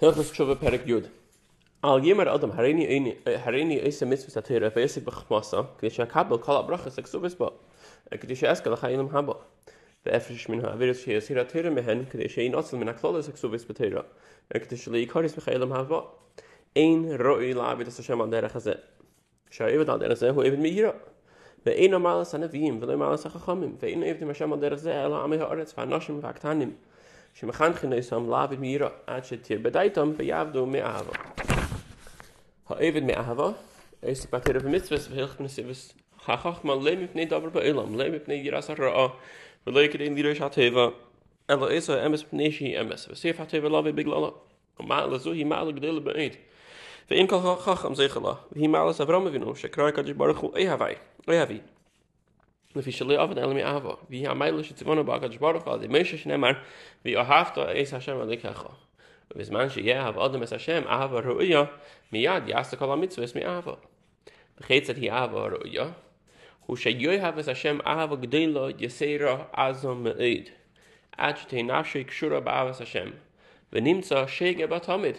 Hilchos Tshuva Perek Yud. Al Yemer Adam Hareini Hareini Eisa Mitzvah Satira Ve'esik B'chmasa K'dei Shekabel Kol Abrachas Eksubis Ba K'dei Sheeskel L'Chayim Haba Ve'efresh Min Ha'aviris She'esir Atira Mehen K'dei She'in Otzel Min Aklolis Eksubis B'Tira K'dei She'le'ikaris B'Chayim Hava Ein Ro'i La'avid Es Hashem Al Derech Hazeh She'avid Al Derech Hazeh Hu Evid Meira Ve'ein Amalas Anavim Ve'lo Amalas HaChachamim Ve'ein Evid Hashem Al Derech Hazeh Ela Amei Ha'aretz Ve'anashim Ve'aktanim והקטנים שמחנכים נסם לעבד מהירה עד שתרבדי איתם ויעבדו מאהבה. העבד מאהבה, עסק בתירה במצווה והלך נסיבס חכמה לא מפני דבר בעולם, לא מפני ירס הרעה ולא יקדין לירש הטבע, אלא איסו אמס פני שהיא אמס, וסייף הטבע לא ובגללה. ומעלה זו היא מעלה גדולה בעיד. ואם כל חכם זה חלה, והיא מעלה סברם אבינו, שקרא הקדוש ברוך הוא אהבי, אהבי. לפי שלא עבד אלא מאהבה, והיא המיילה שציוונו בה הקדוש ברוך הוא, על ימי שנאמר, ואהבת אס השם עליכך. ובזמן שיאהב אדם את השם, אהבה ראויה, מיד יעשה כל המצווה מאהבה. וכיצד היא אהבה ראויה? הוא שיאהב את השם אהבה גדולה יסירה עזו מאוד. עד שתהי נפשי קשורה באהבת השם. ונמצא שגה בתמיד.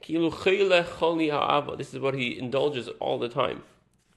כאילו חילה חולי האהבה. This is what he indulges all the time.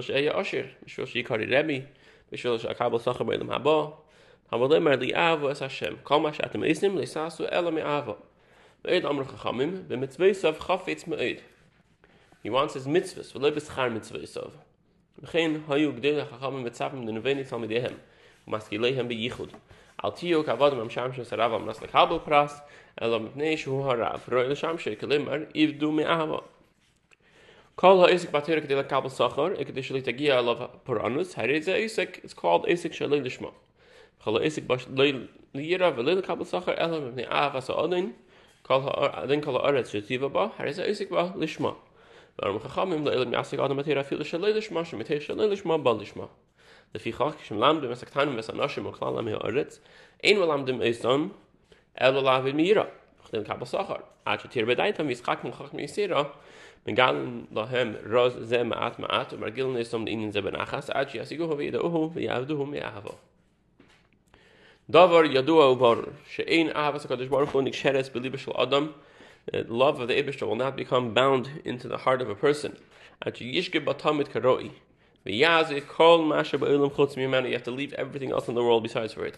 שאהיה אשר, בשביל שיקרי רבי, בשביל שאקבל סחר בעולם הבא, אבל למר לי אהבו את השם, כל מה שאתם עושים לסעשו אלא מאהבה. ועד אמרו חכמים, במצווה סוף חפץ מאוד. He wants his mitzvahs, ולא בשכר מצווה סוף. וכן היו גדולי החכמים מצפים לנווני תלמידיהם, ומשכיליהם בייחוד. אל תהיו כעבודם המשם של הרב המנס לקבל פרס, אלא מפני שהוא הרב, רואי לשם שכלמר עבדו Kol ha'isik batir kedei lekabel sachar, kedei shalei tagia alav paranus, harei ze isik, it's called isik shalei lishma. Kol ha'isik bash lei liyira v'lei lekabel sachar elam mevnei Asa sa'odin, kol ha'adin kol ha'aretz shetiva ba, harei ze isik ba lishma. V'arum chachamim le'elam yasik adam batir afil shalei lishma, shemitei shalei lishma ba lishma. Lefi chach, shem lamdim esaktanim esanoshim uklal Lam ha'aretz, ein malamdim eson, elu lavin miyira at tir is khak mi sira lahem ze maat maat margil in ze benachas at uhu ve davar belibe shel adam. The love of the Ibishter will not become bound into the heart of a person. You have to leave everything else in the world besides for it.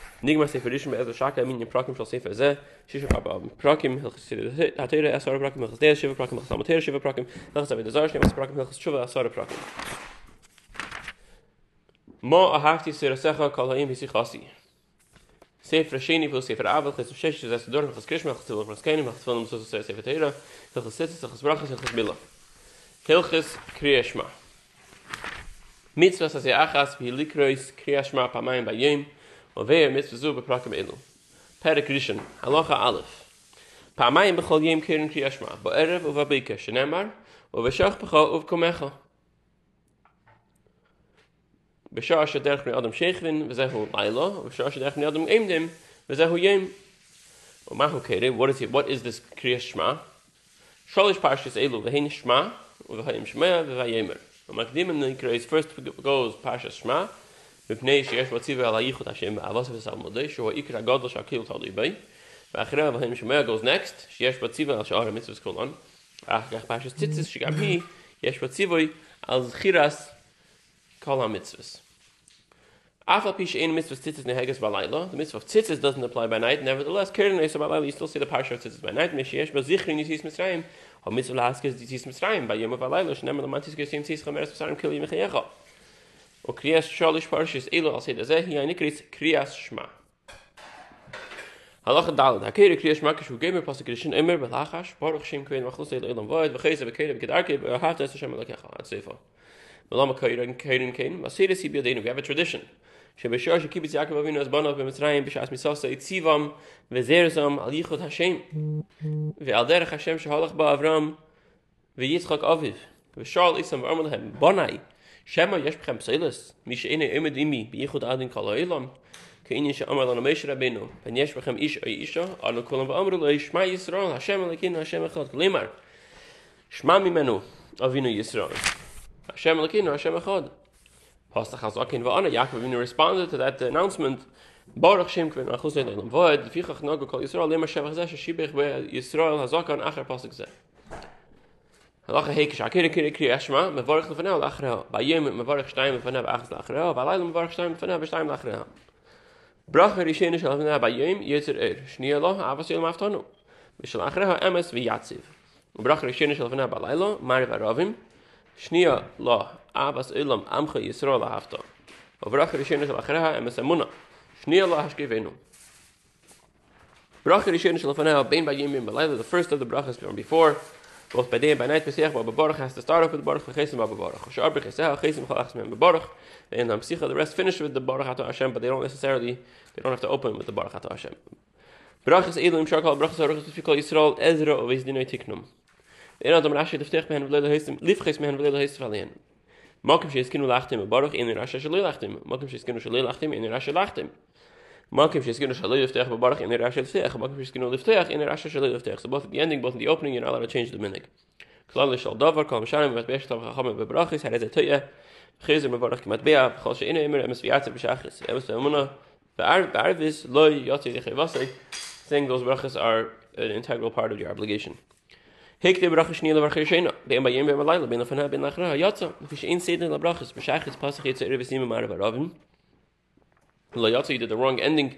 Nigmar Sefer Rishon be'ez Shaka min Prakim shal Sefer Zeh Shisha Prakim Hilchis Asar Prakim Shiva Prakim Shiva Prakim Asar Prakim Mo kol ha'im Sefer Sheni vil Sefer Shesh Krishma Kainim Sefer Sefer Teira Mila. Kriyashma. Mitzvah Saseh Achas Kriyashma Pamayim Bayim מצווה זו בפרקם אלו פרק ראשון הלכה א' פעמיים בכל יום קרן קרישמע בערב ובביקה שנאמר ובשח בך ובקומך בשעה שדרך בני אדם שכבין, וזהו לילה, ובשעה שדרך בני אדם עמדם, וזהו ים. ומהו קרא? What is, it? What is this קריאת שמע? שלוש פרשס אלו, והן שמע, ובהם שמע, ויאמר. ומקדימים נקרא, first goes פרשס שמע, מפני שיש בו ציווה על הייחוד השם באהבת וסלמודי, שהוא העיקר הגודל שהקהיל תלוי בי, ואחרי ובהם שמע goes next, שיש בו ציווה על שאר המצווה כולן, אחר כך פרשס ציצס, שגם היא, יש בו ציווי על זכירס kol mitzvahs. Afal pish ein mitzvahs tzitzis neheges balayla. The mitzvah of tzitzis doesn't apply by night. Nevertheless, keren eisa balayla, you still see the parsha of tzitzis by night. Meshiyesh ba zichri nisis Mitzrayim. ha mitzvah laskes di tis mitzrayim bei yom avalayla shnem le mantis gesim tis chameres mitzrayim kili mechayecha o kriyas shalish parshis elo al seder zeh hi eine kris kriyas shma Halach dal, da kere kriya shmak shu gemer pas krishin immer belachash, baruch shim kein machus el elam vayd, vkhayze bekere bekedarke, hat es shem lekecha, at sefa. Velam kayren kayren kain, masir si bi we have a tradition. שבשעה שקיבץ יעקב אבינו אז בנו במצרים בשעת מסוסה הציבם וזרזם על ייחוד השם ועל דרך השם שהולך בו אברהם ויצחק אביו ושאל איסם ואומר להם בוני Shema Yeshpchem Psalus, Mishene emed Imi, Beichud Adin Kala'ilam, Kainin Sha'amar Lana Mesh Rabbeinu, Ben Yeshpchem Ish Ay Isha, Anu Kulam Ba'amru Lo Yishma Yisrael, Hashem Elokeinu, Hashem Echad, Glimar, Shma Mimenu, Avinu Yisrael, Hashem Elokeinu, Hashem Echad. Pastor Chazakin Va'ana, Yaakov Avinu responded to that announcement, Baruch Shem Kven Achus Eilam Vod, Fichach Nagu Kol Yisrael, Lema Shevach Zeh, Sheshibich Be Hazakan Acher Pasuk Zeh. Halacha Hekish, Akira Kiri Kiri Eshma, Mevorach Lefanel Lachrel. By Yom, Mevorach Shtayim Lefanev Achaz Lachrel. By Laila, Mevorach Shtayim Lefanev Shtayim Lachrel. Bracha Rishena Shel Lefanev by Yom, Yitzer Er. Shniya Lo, Avas Yol Maftonu. Mishel Achrel Emes V'yatziv. Bracha Rishena Shel Lefanev by Laila, Mariv Aravim. Shniya Lo, Avas Olam Amcha Yisro Lahafto. Bracha Rishena Shel Achrel Emes Amuna. Shniya Lo Hashkevenu. Bracha Rishena Shel Lefanev Bein by Yom Yom by the first of the brachas from before both by day and by night, Pesach Baba Baruch has to start off with Baruch Chesim Baba Baruch. Shar Becheseh Chesim Chalachs Mem Baruch, and Am Sicha, the rest finish with the Baruch Ato Hashem, but they don't necessarily, they don't have to open with the Baruch Ato Hashem. Brachas Elim Shakal Brachas Aruchas Fikol Yisrael Ezra Oviz Dinoi Tiknum. Er hat am Rashi de ftech men vlele heist, lifges men vlele heist verlieren. Makem shis kinu lachtem, baruch in Rashi shlo lachtem. Makem shis kinu shlo in liftech, baruch in shis kinu liftech in shlo liftech. So both the ending, both the opening, you're not allowed to change the minig. Klal shal davar kam shanim vet besh tav chacham be brachis, had it toya. Khizer me baruch kemat bea, khol she ina emes. Emes. The. Saying those brachas are an integral part of your obligation. Hek de brach shnile war geshen, de bei yem be leile bin von bin nachra. Ja, so, fish in seden la brach is beschach is pasach er raven. La ja, you did the wrong ending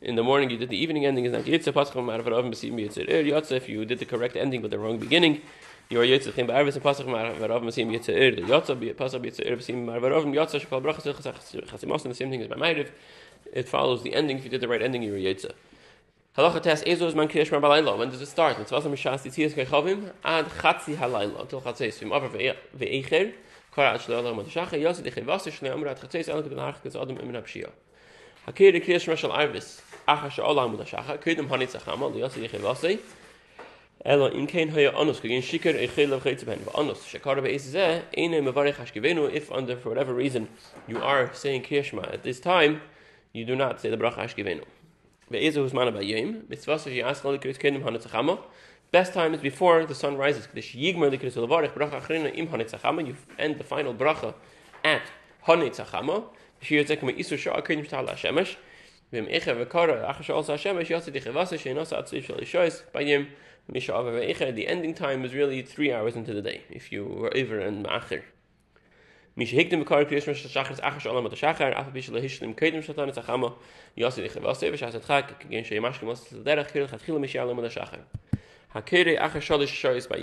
in the morning, you did the evening ending is not jetzt pasach mal aber raven besim jetzt er. Ja, if you did the correct ending but the wrong beginning, you are jetzt im bei wissen pasach mal aber raven besim jetzt er. So be pasach jetzt er besim mal aber raven. Ja, so shkal brach is gesagt, has most the same thing as by my It follows the ending if you did the right ending you are jetzt. Halacha test Ezo is man kriyash mar balayla. When does it start? It's also mishas tzias kechavim ad chatzi halayla. Till chatzes vim over ve'echer. Kvar ad shloi alam adashacha. Yosi dechei vasi shloi amur ad chatzes elam kedem harach adam imin hapshia. Hakir de kriyash mar shal arvis. Acha shal alam adashacha. Kedem hanitz achama. Yosi dechei vasi. Ela in kein hoya anus kagin shikar echel of chaytze ben. Anus. Shekar be'ez zeh. Eine mevarech hashkivenu. If under, for whatever reason, you are saying kriyash at this time, you do not say the bracha hashkivenu. Ve'ezu hus mana bayim. Mitzvah she asked all the kenim hanitzachama. Best time is before the sun rises. K'dish yigmer the kris olavarich bracha achrina im hanitzachama. You end the final bracha at hanitzachama. Shir sha'a kenim shtal hashemesh. V'im echa v'kara achar sha'al sa hashemesh yatsa dichevasa she'inasa atzif shal yishois bayim. Misha ava ve'echa. The ending time is really three hours into the day. If you were over and ma'achir. mi she hektem kar kriyesh mes shachar ach shalom mit shachar af bis le hishlim kedem shatan et chama yos le khavas te besh asat khak gen she mash kemos der khir khat khil mes shalom mit shachar ha kere ach shal shoyes bei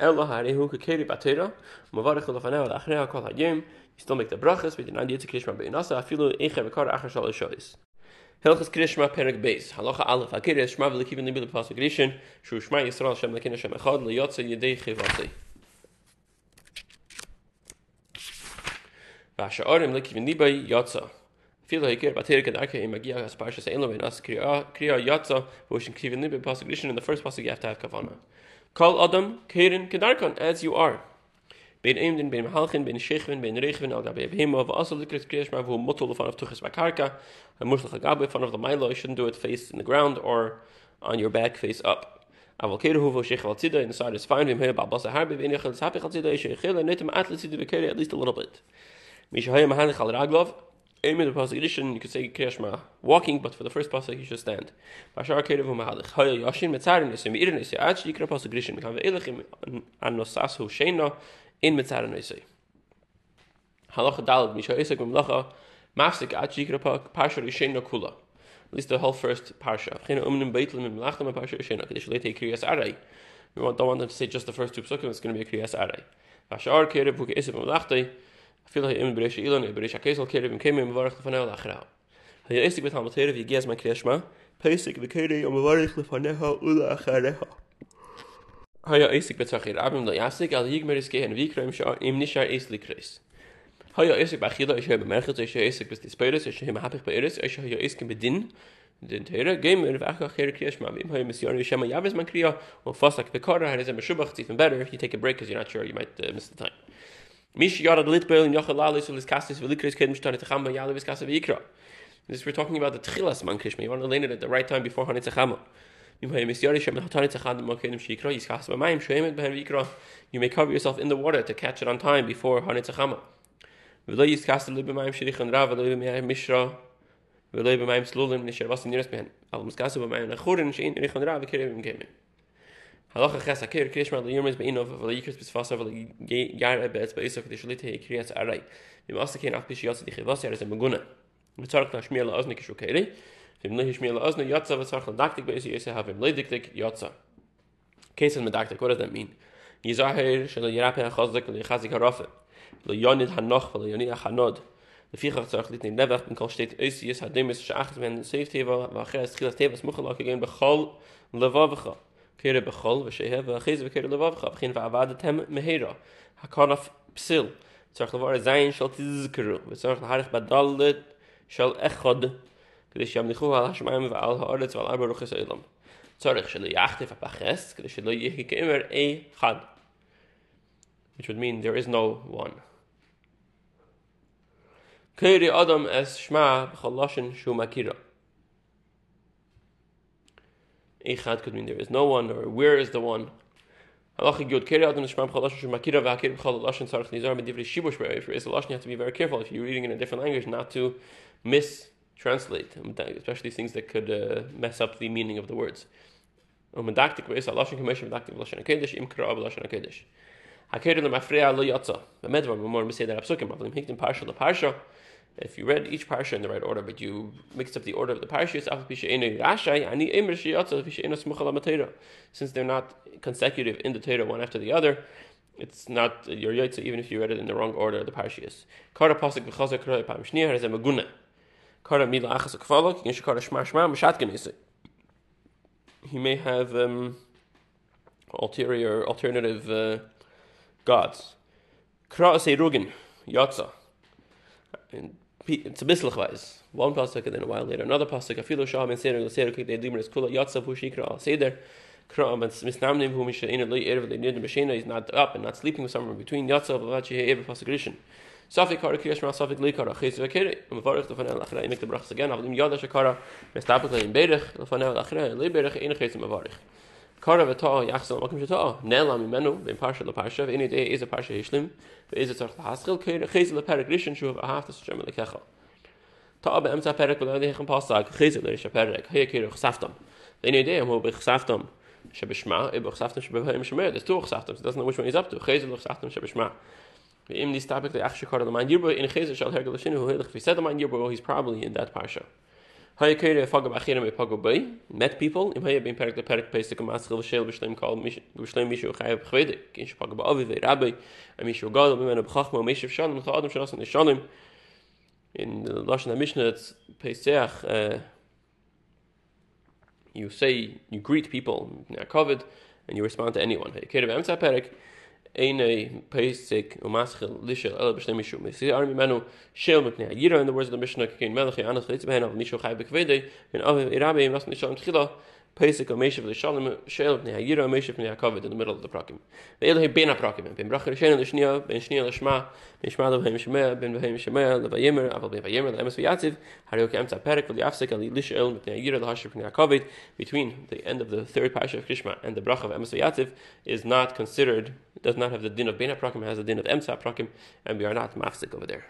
yem filo hay anos le yos le khavas khavas kriyesh ma be inasa ella hari hu ke kere batera ma var khol fana al akhra kol hayem still make the brachas with the 90 kriyesh ma be inasa filo ich have kar ach shal shoyes Hilchas Krishma Perik Beis. Halacha Aleph. Hakir Shma v'lekiv in the pasuk Rishon. Shu Shma Yisrael Shem lekin Hashem Echad liyotze yedei chivasei. V'asha'arim lekiv in Nibay yotza. Filo hikir batir kad arke im magia has parshas elo in as kriya kriya yotza which in kiv in Nibay pasuk Rishon in the first pasuk you have to have kavana. Kol Adam Keren Kedarkon as you are. bin im den bin halchen bin shechven bin rechven al gabe bim of asol the krish ma vu von of tuchs bakarka a musl gabe von of the milo. You shouldn't do it face in the ground or on your back face up. A volkeru hu shech val tida in the side is fine. Him here ba bas har be bin ich hab ich tida shech khil net ma atlet tida be at least a little bit. Mi shoy ma han khal raglov In the pasuk edition, you could say Kriyashma walking, but for the first pasuk you should stand. Bashar Kedev Mahalich. Hoya Yashin Metzarin Nisim Irin Nisim Ach Yikra pasuk edition. Kan ve Elachim an Nosasu Sheina in mit zaren neuse halach dalad mi shoy isek mit lacha masik at jikra pa pashri shen no kula least the whole first parsha. We don't want them to say just the first two psukim, it's going to be a kriyas aray. Vashar kerev hu keisiv malachtai, afil ha'im beresh ilan, beresh ha'keisel kerev, im kemim mevarach lefaneo lachra. Ha'ya esik bet ha'materev, yigiaz man kriyas ma, pesik v'kerei, o mevarach lefaneha ula achareha. Haya esik abim lo al yigmer is gehen vikram sha im nishar esli kres. Haya esik bachila is hebe merchet is esik bis disperes is hebe hapich beiris is haya esik bedin den tere gem in vach kher kriyash ma im hay misyon shema yaves man kriya or fasak the korder has a shubach it's even better if you take a break because you're not sure you might uh, miss the time. Mish yara the litbel in yochel lalis ul is kastis velikres kedem shtane tcham yale vis kasav yikra. This we're talking about the tchilas man krishma. You want to learn it at the right time before hanit tzachama. You may cover yourself in the water to catch it on time before Hanitzachama. ולא יזכסת לי במים שריחן רב ולא במים משרה ולא במים סלולים נשאר בסי נרס בהן אבל מסכסת במים נחורן שאין ריחן רב וקרב עם Halacha ches akir keer kreis man de yermes bin of vel yekres bis fasa vel gein a bet bis ok de shlit he kreis a ray. De mast ken ap shiyas de khivas yer ze magune. Mit tark na shmir la ozne kish okeli. De mnish shmir la ozne yatsa vas na daktik bis yese have im ledik dik yatsa. Kaysen mit daktik what does that mean? Yizahir a her shlo yerape a khaz dik rafe khaz dik raf. Lo yonit han noch vel yoni a khanod. De fi lit tsakh litn de vakh kon shtet is hat dem is shach wenn 70 war war khar es khilat tevas mukhlo ok קרא בכל ושהה ואחרי זה וקרא לבבך וכן ועבדתם מהירה הכנף פסיל צריך לבר זין של תזכרו וצריך להערך בדלת של אחד כדי שימליכו על השמיים ועל הארץ ועל ארבע רוחס העולם. צורך שלא יחטף הפחס, כדי שלא יהיה כאמר אחד. Which would mean there is no one. קיירי אדם אס שמע בכל לשון שהוא מכירה. Echad could mean there is no one, or where is the one? If You have to be very careful if you're reading in a different language not to mistranslate, especially things that could uh, mess up the meaning of the words. Hakir lemafreya lo yatsa. B'medvar b'mor misay that apsukim avlim hikdim parsha leparsha. If you read each parsha in the right order, but you mixed up the order of the parshas, since they're not consecutive in the Torah one after the other, it's not your yaitza even if you read it in the wrong order of the parshas. He may have um, ulterior, alternative uh, gods. And it's a bislach wise. One pasuk and then a while later another pasuk. Afilu shah ben seder l'seder kik de dimer is kula yatsa fu shikra al seder. Kra ben misnamnim hu misha ina li erv le nid machina. He's not up and not sleeping somewhere between yatsa v'vachi he ever pasuk rishon. Safik kara kriyash ma safik li kara chis v'kere. Um varich lefan el achra. Imek the brachs again. Avlim yada shakara. Mestapik in berich. Lefan el achra. Le berich ina chis mavarich. Karav atah yachzor makom shetah. Nelam imenu ben parsha leparsha. Any day is a parsha hishlim. Is a tzarch lahaschil. Chayz leperik rishon shuv ahaf tashem lekecha. Ta'a be'emtza perik v'ladi hechem pasag. Chayz lerisha perik. Haya kiru chsaftam. Any day amu bechsaftam. Shebishma. Ibu chsaftam shebevayim shemer. There's two chsaftam. So doesn't know which one he's up to. Chayz lechsaftam shebishma. Ve'im nistabik le'achshikar le'man yirbo. In chayz shal hergel shinu. He's probably in that parsha. Met people, im Haya bin Perik, der Perik Pesach, im Aschel, Vashel, Bishleim, Kal, Bishleim, Mishu, Chayav, Chvedik, Kin Shepag, Ba'avi, Vei Rabbi, Amishu, Gadol, Bimena, B'chachma, Mishu, Shanim, Cha'adam, Shalasim, Nishanim, in the Lashon HaMishnah, it's Pesach, uh, you say, you greet people, now COVID, and you respond to anyone. Hey, Kerev, Amtza Perik, eine peisig und maschel lische alle bestimme scho mit sie arme manu schel mit ne jeder in the words of the mission can melchi anas leits behen auf nicht so gei bekwede wenn alle irabe im nicht schon khila Pesach Meshav B'nei Yira Meshav B'nei in the middle of the Prakim. HaPrakim Ben Ben Shnia Ben Shma Shemea Ben Shemea Aval Ben Le'emes V'yatziv Ke'emtza Perek Ali B'nei Yira L'hashiv B'nei between the end of the third Pasha of Krishma and the Bracha of Emes V'yatziv is not considered does not have the din of Ben HaPrakim, has the din of Emtza Prakim, and we are not mafsik over there.